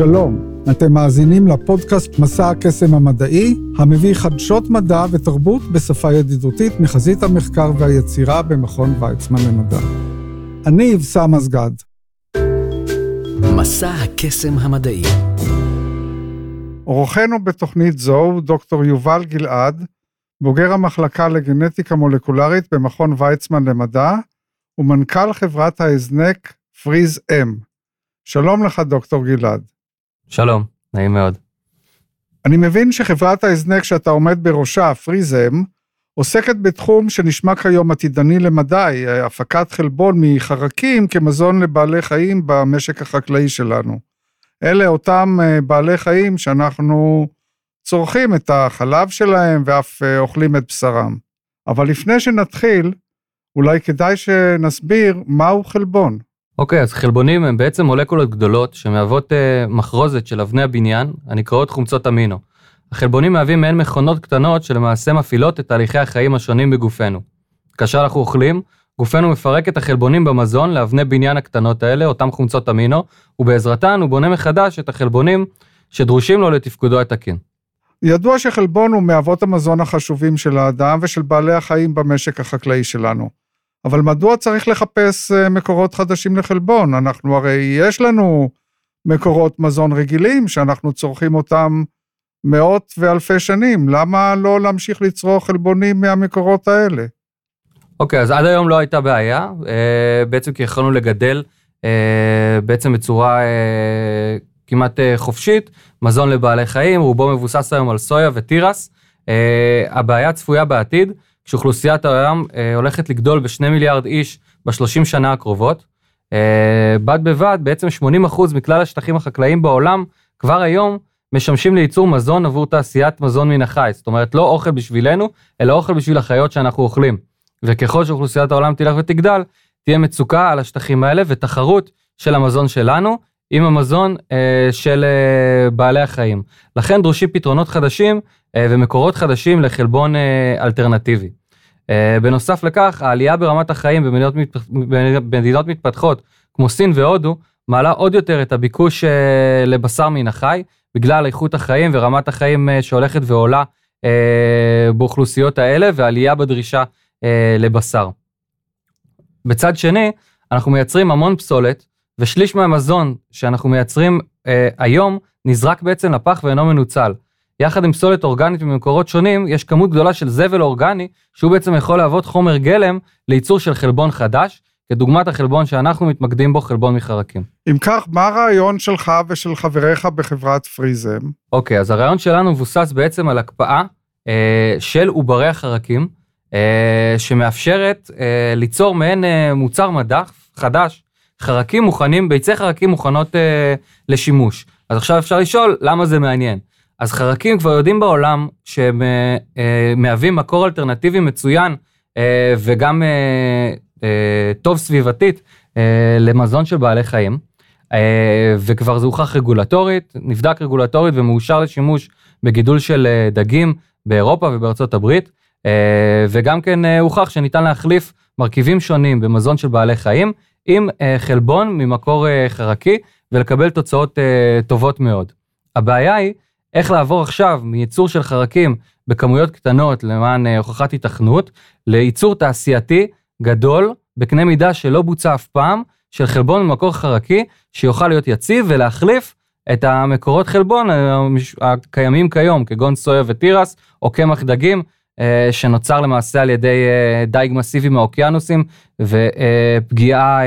שלום, אתם מאזינים לפודקאסט מסע הקסם המדעי, המביא חדשות מדע ותרבות בשפה ידידותית מחזית המחקר והיצירה במכון ויצמן למדע. אני אבסם אסגד. מסע הקסם המדעי. אורחנו בתוכנית זו הוא דוקטור יובל גלעד, בוגר המחלקה לגנטיקה מולקולרית במכון ויצמן למדע, ומנכ"ל חברת ההזנק פריז אם. שלום לך, דוקטור גלעד. שלום, נעים מאוד. אני מבין שחברת ההזנק שאתה עומד בראשה, פריזם, עוסקת בתחום שנשמע כיום עתידני למדי, הפקת חלבון מחרקים כמזון לבעלי חיים במשק החקלאי שלנו. אלה אותם אה, בעלי חיים שאנחנו צורכים את החלב שלהם ואף אה, אוכלים את בשרם. אבל לפני שנתחיל, אולי כדאי שנסביר מהו חלבון. אוקיי, אז חלבונים הם בעצם מולקולות גדולות שמהוות uh, מחרוזת של אבני הבניין, הנקראות חומצות אמינו. החלבונים מהווים מעין מכונות קטנות שלמעשה מפעילות את תהליכי החיים השונים בגופנו. כאשר אנחנו אוכלים, גופנו מפרק את החלבונים במזון לאבני בניין הקטנות האלה, אותם חומצות אמינו, ובעזרתן הוא בונה מחדש את החלבונים שדרושים לו לתפקודו התקין. ידוע שחלבון הוא מאבות המזון החשובים של האדם ושל בעלי החיים במשק החקלאי שלנו. אבל מדוע צריך לחפש אה, מקורות חדשים לחלבון? אנחנו הרי, יש לנו מקורות מזון רגילים שאנחנו צורכים אותם מאות ואלפי שנים, למה לא להמשיך לצרוך חלבונים מהמקורות האלה? אוקיי, okay, אז עד היום לא הייתה בעיה, אה, בעצם כי יכולנו לגדל אה, בעצם בצורה כמעט חופשית, מזון לבעלי חיים, רובו מבוסס היום על סויה ותירס. הבעיה צפויה בעתיד, שאוכלוסיית העולם אה, הולכת לגדול בשני מיליארד איש בשלושים שנה הקרובות. אה, בד בבד, בעצם 80% מכלל השטחים החקלאיים בעולם כבר היום משמשים לייצור מזון עבור תעשיית מזון מן החי. זאת אומרת, לא אוכל בשבילנו, אלא אוכל בשביל החיות שאנחנו אוכלים. וככל שאוכלוסיית העולם תלך ותגדל, תהיה מצוקה על השטחים האלה ותחרות של המזון שלנו עם המזון אה, של אה, בעלי החיים. לכן דרושים פתרונות חדשים אה, ומקורות חדשים לחלבון אה, אלטרנטיבי. אה, בנוסף לכך, העלייה ברמת החיים במדינות, מת... במדינות מתפתחות כמו סין והודו, מעלה עוד יותר את הביקוש לבשר מן החי, בגלל איכות החיים ורמת החיים שהולכת ועולה באוכלוסיות האלה, ועלייה בדרישה לבשר. בצד שני, אנחנו מייצרים המון פסולת, ושליש מהמזון שאנחנו מייצרים היום נזרק בעצם לפח ואינו מנוצל. יחד עם פסולת אורגנית ממקורות שונים, יש כמות גדולה של זבל אורגני, שהוא בעצם יכול להוות חומר גלם לייצור של חלבון חדש, כדוגמת החלבון שאנחנו מתמקדים בו, חלבון מחרקים. אם כך, מה הרעיון שלך ושל חבריך בחברת פריזם? אוקיי, אז הרעיון שלנו מבוסס בעצם על הקפאה אה, של עוברי החרקים, אה, שמאפשרת אה, ליצור מעין אה, מוצר מדף חדש, חרקים מוכנים, ביצי חרקים מוכנות אה, לשימוש. אז עכשיו אפשר לשאול, למה זה מעניין? אז חרקים כבר יודעים בעולם שהם אה, אה, מהווים מקור אלטרנטיבי מצוין אה, וגם אה, אה, טוב סביבתית אה, למזון של בעלי חיים. אה, וכבר זה הוכח רגולטורית, נבדק רגולטורית ומאושר לשימוש בגידול של אה, דגים באירופה ובארצות הברית. אה, וגם כן אה, הוכח שניתן להחליף מרכיבים שונים במזון של בעלי חיים עם אה, חלבון ממקור אה, חרקי ולקבל תוצאות אה, טובות מאוד. הבעיה היא איך לעבור עכשיו מייצור של חרקים בכמויות קטנות למען אה, הוכחת התכנות, לייצור תעשייתי גדול בקנה מידה שלא בוצע אף פעם, של חלבון במקור חרקי, שיוכל להיות יציב ולהחליף את המקורות חלבון אה, הקיימים כיום, כגון סויה ותירס, או קמח דגים, אה, שנוצר למעשה על ידי דייג מסיבי מהאוקיינוסים, ופגיעה,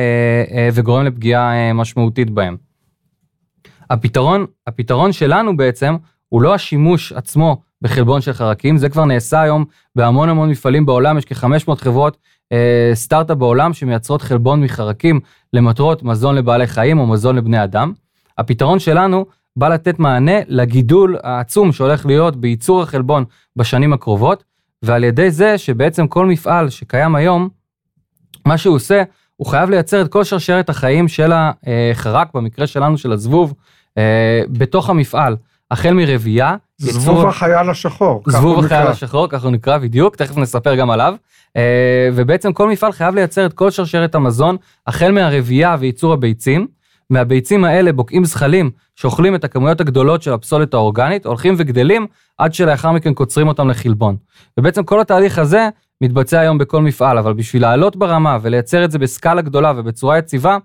וגורם לפגיעה משמעותית בהם. הפתרון, הפתרון שלנו בעצם הוא לא השימוש עצמו בחלבון של חרקים, זה כבר נעשה היום בהמון המון מפעלים בעולם, יש כ-500 חברות אה, סטארט-אפ בעולם שמייצרות חלבון מחרקים למטרות מזון לבעלי חיים או מזון לבני אדם. הפתרון שלנו בא לתת מענה לגידול העצום שהולך להיות בייצור החלבון בשנים הקרובות, ועל ידי זה שבעצם כל מפעל שקיים היום, מה שהוא עושה, הוא חייב לייצר את כל שרשרת החיים של החרק, במקרה שלנו של הזבוב, אה, בתוך המפעל. החל מרבייה. זבוב החייל השחור. זבוב החייל השחור, ככה הוא נקרא בדיוק, תכף נספר גם עליו. אה, ובעצם כל מפעל חייב לייצר את כל שרשרת המזון, החל מהרבייה וייצור הביצים, מהביצים האלה בוקעים זחלים שאוכלים את הכמויות הגדולות של הפסולת האורגנית, הולכים וגדלים עד שלאחר מכן קוצרים אותם לחלבון. ובעצם כל התהליך הזה מתבצע היום בכל מפעל, אבל בשביל לעלות ברמה ולייצר את זה בסקאלה גדולה ובצורה יציבה,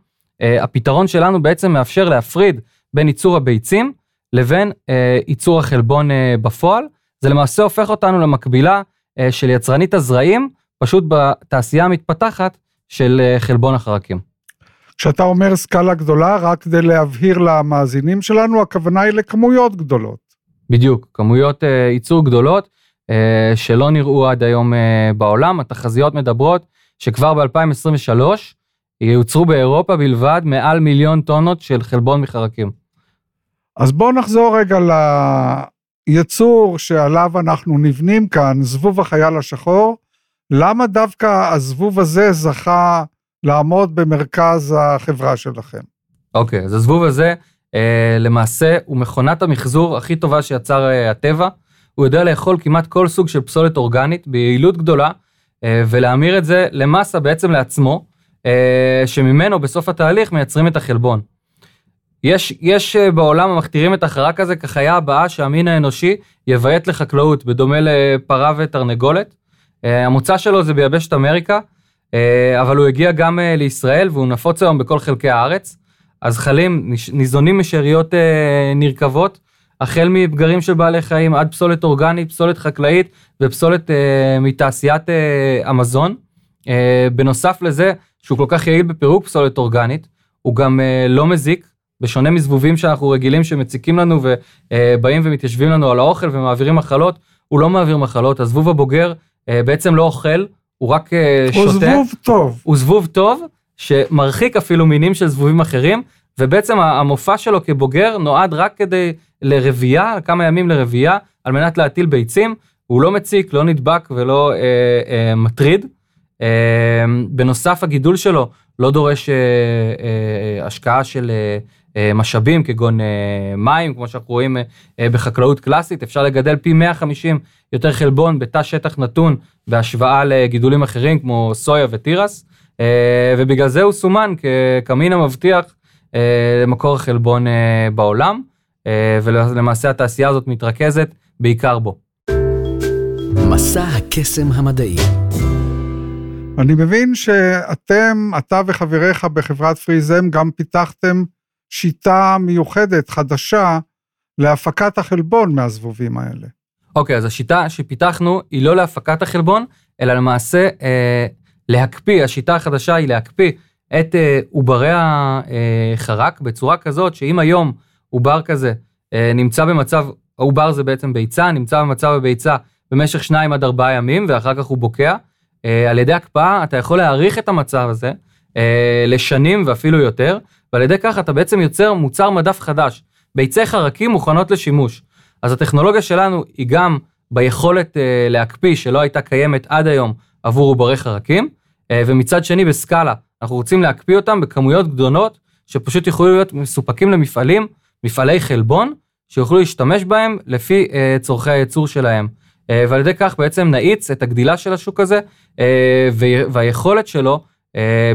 אה, הפתרון שלנו בעצם מאפשר להפריד בין ייצור הביצים לבין אה, ייצור החלבון אה, בפועל. זה למעשה הופך אותנו למקבילה אה, של יצרנית הזרעים, פשוט בתעשייה המתפתחת של אה, חלבון החרקים. כשאתה אומר סקאלה גדולה, רק כדי להבהיר למאזינים שלנו, הכוונה היא לכמויות גדולות. בדיוק, כמויות אה, ייצור גדולות אה, שלא נראו עד היום אה, בעולם. התחזיות מדברות שכבר ב-2023 ייוצרו באירופה בלבד מעל מיליון טונות של חלבון מחרקים. אז בואו נחזור רגע ליצור שעליו אנחנו נבנים כאן, זבוב החייל השחור. למה דווקא הזבוב הזה זכה לעמוד במרכז החברה שלכם? אוקיי, אז הזבוב הזה אה, למעשה הוא מכונת המחזור הכי טובה שיצר אה, הטבע. הוא יודע לאכול כמעט כל סוג של פסולת אורגנית ביעילות גדולה, אה, ולהמיר את זה למסה בעצם לעצמו, שממנו בסוף התהליך מייצרים את החלבון. יש, יש אה, בעולם המכתירים את החרק הזה כחיה הבאה שהמין האנושי יביית לחקלאות, בדומה לפרה ותרנגולת. אה, המוצא שלו זה ביבשת אמריקה, אה, אבל הוא הגיע גם לישראל והוא נפוץ היום בכל חלקי הארץ. הזחלים ניזונים משאריות נרקבות, החל מפגרים של בעלי חיים עד פסולת אורגנית, פסולת חקלאית ופסולת מתעשיית המזון. בנוסף לזה, שהוא כל כך יעיל בפירוק פסולת אורגנית, הוא גם לא מזיק, בשונה מזבובים שאנחנו רגילים שמציקים לנו ובאים ומתיישבים לנו על האוכל ומעבירים מחלות, הוא לא מעביר מחלות, הזבוב הבוגר אה, בעצם לא אוכל, הוא רק אה, שותה. הוא זבוב טוב. הוא זבוב טוב, שמרחיק אפילו מינים של זבובים אחרים, ובעצם המופע שלו כבוגר נועד רק כדי לרבייה, כמה ימים לרבייה, על מנת להטיל ביצים. הוא לא מציק, לא נדבק ולא אה, אה, מטריד. אה, בנוסף, הגידול שלו לא דורש אה, אה, השקעה של אה, משאבים כגון אה, מים, כמו שאנחנו רואים אה, אה, בחקלאות קלאסית. אפשר לגדל פי 150 יותר חלבון בתא שטח נתון בהשוואה לגידולים אחרים כמו סויה ותירס. אה, ובגלל זה הוא סומן כקמין המבטיח אה, למקור החלבון אה, בעולם, ולמעשה התעשייה הזאת מתרכזת בעיקר בו. מסע הקסם המדעי אני מבין שאתם, אתה וחבריך בחברת פריזם גם פיתחתם שיטה מיוחדת, חדשה, להפקת החלבון מהזבובים האלה. אוקיי, okay, אז השיטה שפיתחנו היא לא להפקת החלבון, אלא למעשה אה, להקפיא, השיטה החדשה היא להקפיא את אה, עוברי החרק בצורה כזאת שאם היום עובר כזה אה, נמצא במצב, העובר זה בעצם ביצה, נמצא במצב הביצה במשך שניים עד ארבעה ימים ואחר כך הוא בוקע, אה, על ידי הקפאה אתה יכול להאריך את המצב הזה לשנים ואפילו יותר, ועל ידי כך אתה בעצם יוצר מוצר מדף חדש. ביצי חרקים מוכנות לשימוש. אז הטכנולוגיה שלנו היא גם ביכולת להקפיא שלא הייתה קיימת עד היום עבור עוברי חרקים, אה, ומצד שני בסקאלה, אנחנו רוצים להקפיא אותם בכמויות גדולות, שפשוט יכולו להיות מסופקים למפעלים, מפעלי חלבון, שיוכלו להשתמש בהם לפי uh, צורכי הייצור שלהם. Uh, ועל ידי כך בעצם נאיץ את הגדילה של השוק הזה, uh, והיכולת שלו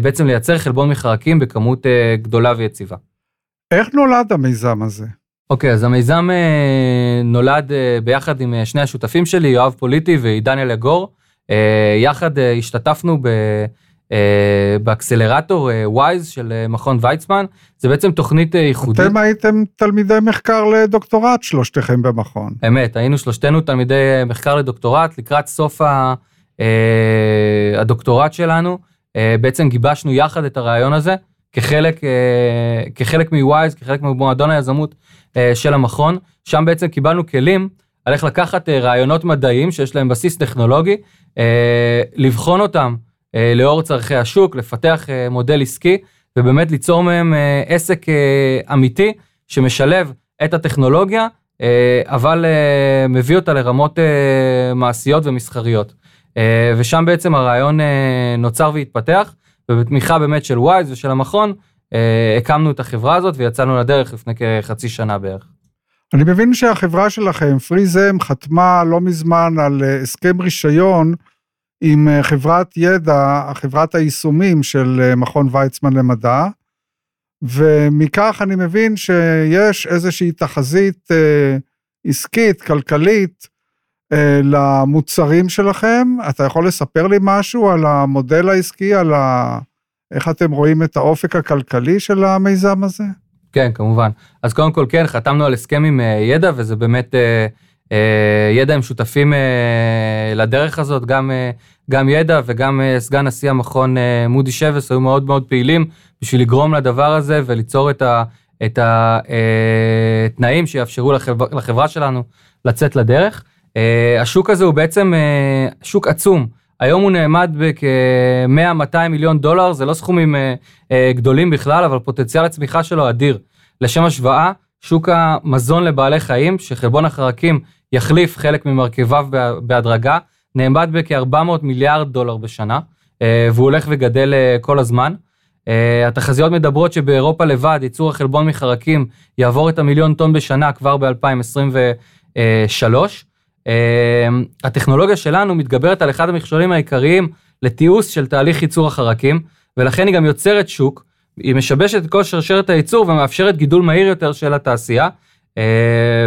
בעצם לייצר חלבון מחרקים בכמות uh, גדולה ויציבה. איך נולד המיזם הזה? אוקיי, okay, אז המיזם uh, נולד ביחד עם שני השותפים שלי, יואב פוליטי ועידן אלגור. אה, יחד אה, השתתפנו ב... אה, באקסלרטור וויז של מכון ויצמן, זה בעצם תוכנית ייחודית. אתם הייתם תלמידי מחקר לדוקטורט שלושתכם במכון. אמת, היינו שלושתנו תלמידי מחקר לדוקטורט, לקראת סוף הדוקטורט שלנו, בעצם גיבשנו יחד את הרעיון הזה, כחלק, כחלק מוויז, כחלק ממועדון היזמות של המכון, שם בעצם קיבלנו כלים על איך לקחת רעיונות מדעיים שיש להם בסיס טכנולוגי, אה, לבחון אותם אה, לאור צורכי השוק, לפתח אה, מודל עסקי ובאמת ליצור מהם עסק אמיתי שמשלב את הטכנולוגיה, אבל מביא אותה לרמות מעשיות ומסחריות. ושם בעצם הרעיון נוצר והתפתח, ובתמיכה באמת של וויז ושל המכון, הקמנו את החברה הזאת ויצאנו לדרך לפני כחצי שנה בערך. אני מבין שהחברה שלכם, פריזם, חתמה לא מזמן על אה, הסכם רישיון עם אה, חברת ידע, חברת היישומים של אה, מכון ויצמן למדע, ומכך אני מבין שיש איזושהי תחזית אה, עסקית, כלכלית, אה, למוצרים שלכם. אתה יכול לספר לי משהו על המודל העסקי, על ה... איך אתם רואים את האופק הכלכלי של המיזם הזה? כן, כמובן. אז קודם כל, כן, חתמנו על הסכם עם אה, ידע, וזה באמת אה, אה, ידע הם שותפים אה, לדרך הזאת, גם, אה, גם ידע וגם אה, סגן נשיא המכון אה, מודי שבס היו מאוד מאוד פעילים בשביל לגרום לדבר הזה וליצור את ה... את התנאים אה, שיאפשרו לחברה, לחברה שלנו לצאת לדרך. אה, השוק הזה הוא בעצם אה, שוק עצום. היום הוא נעמד בכ-100-200 מיליון דולר, זה לא סכומים גדולים בכלל, אבל פוטנציאל הצמיחה שלו אדיר. לשם השוואה, שוק המזון לבעלי חיים, שחלבון החרקים יחליף חלק ממרכיביו בהדרגה, נעמד בכ-400 מיליארד דולר בשנה, והוא הולך וגדל כל הזמן. Uh, התחזיות מדברות שבאירופה לבד ייצור החלבון מחרקים יעבור את המיליון טון בשנה כבר ב-2023. Uh, הטכנולוגיה שלנו מתגברת על אחד המכשולים העיקריים לתיעוש של תהליך ייצור החרקים, ולכן היא גם יוצרת שוק, היא משבשת את כל שרשרת הייצור ומאפשרת גידול מהיר יותר של התעשייה, uh,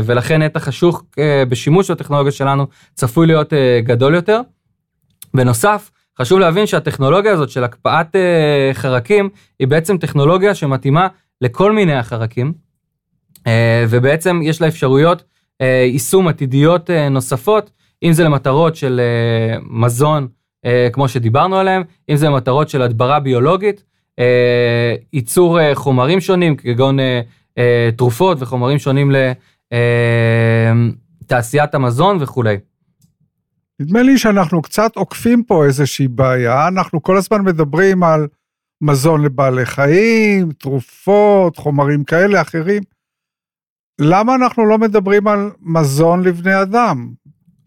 ולכן נתח השוק uh, בשימוש בטכנולוגיה שלנו צפוי להיות uh, גדול יותר. בנוסף, חשוב להבין שהטכנולוגיה הזאת של הקפאת אה, חרקים היא בעצם טכנולוגיה שמתאימה לכל מיני החרקים, אה, ובעצם יש לה אפשרויות אה, יישום עתידיות אה, נוספות, אם זה למטרות של אה, מזון, אה, כמו שדיברנו עליהם, אם זה למטרות של הדברה ביולוגית, אה, ייצור אה, חומרים שונים, כגון אה, אה, תרופות וחומרים שונים לתעשיית אה, המזון וכולי. נדמה לי שאנחנו קצת עוקפים פה איזושהי בעיה, אנחנו כל הזמן מדברים על מזון לבעלי חיים, תרופות, חומרים כאלה, אחרים. למה אנחנו לא מדברים על מזון לבני אדם?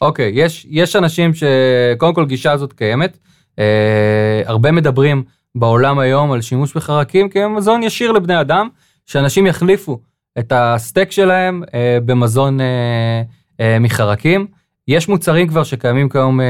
אוקיי, okay, יש, יש אנשים שקודם כל גישה הזאת קיימת. אה, הרבה מדברים בעולם היום על שימוש בחרקים כמזון ישיר לבני אדם, שאנשים יחליפו את הסטייק שלהם אה, במזון אה, אה, מחרקים. יש מוצרים כבר שקיימים כיום אה,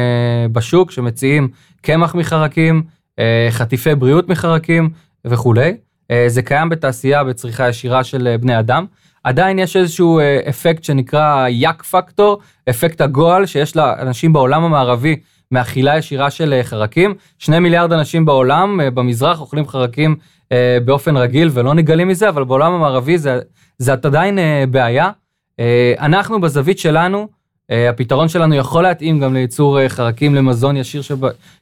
בשוק, שמציעים קמח מחרקים, אה, חטיפי בריאות מחרקים וכולי. אה, זה קיים בתעשייה בצריכה ישירה של אה, בני אדם. עדיין יש איזשהו אה, אפקט שנקרא יאק פקטור, אפקט הגועל שיש לאנשים בעולם המערבי מאכילה ישירה של אה, חרקים. שני מיליארד אנשים בעולם, אה, במזרח, אוכלים חרקים באופן רגיל ולא נגלים מזה, אבל בעולם המערבי זה, זה עדיין בעיה. אנחנו בזווית שלנו, הפתרון שלנו יכול להתאים גם לייצור חרקים למזון ישיר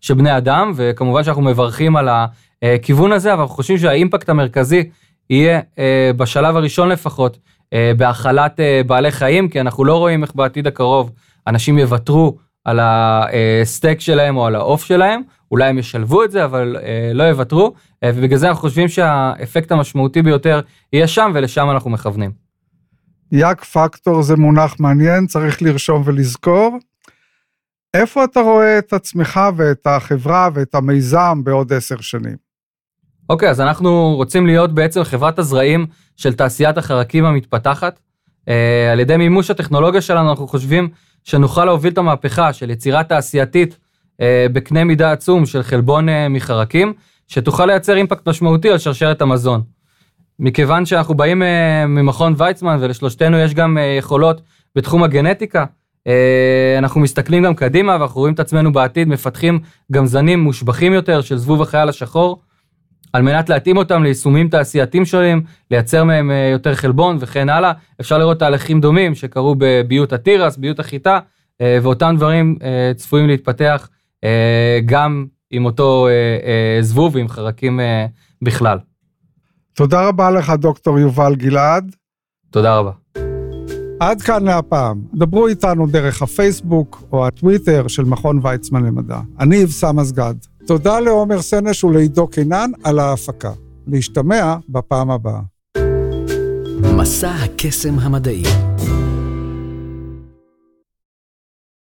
של בני אדם, וכמובן שאנחנו מברכים על הכיוון הזה, אבל אנחנו חושבים שהאימפקט המרכזי יהיה בשלב הראשון לפחות בהאכלת uh, בעלי חיים, כי אנחנו לא רואים איך בעתיד הקרוב אנשים יוותרו על הסטייק שלהם או על העוף שלהם, אולי הם ישלבו את זה, אבל uh, לא יוותרו, ובגלל זה אנחנו חושבים שהאפקט המשמעותי ביותר יהיה שם, ולשם אנחנו מכוונים. יאק פקטור זה מונח מעניין, צריך לרשום ולזכור. איפה אתה רואה את עצמך ואת החברה ואת המיזם בעוד עשר שנים? אוקיי, אז אנחנו רוצים להיות בעצם חברת הזרעים של תעשיית החרקים המתפתחת. Uh, על ידי מימוש הטכנולוגיה שלנו אנחנו חושבים שנוכל להוביל את המהפכה של יצירה תעשייתית uh, בקנה מידה עצום של חלבון uh, מחרקים, שתוכל לייצר אימפקט משמעותי על שרשרת המזון. מכיוון שאנחנו באים uh, ממכון ויצמן ולשלושתנו יש גם uh, יכולות בתחום הגנטיקה, uh, אנחנו מסתכלים גם קדימה ואנחנו רואים את עצמנו בעתיד מפתחים גם זנים מושבחים יותר של זבוב החייל השחור, על מנת להתאים אותם ליישומים תעשייתיים שונים, לייצר מהם uh, יותר חלבון וכן הלאה. אפשר לראות תהליכים דומים שקרו בביות התירס, ביות החיטה, uh, ואותם דברים uh, צפויים להתפתח גם עם אותו זבוב ועם חרקים בכלל. תודה רבה לך, דוקטור יובל גלעד. תודה רבה. עד כאן להפעם. דברו איתנו דרך הפייסבוק או הטוויטר של מכון ויצמן למדע. אני אבסם אסגד. תודה לעומר סנש ולעידו קינן על ההפקה. להשתמע בפעם הבאה. מסע הקסם המדעי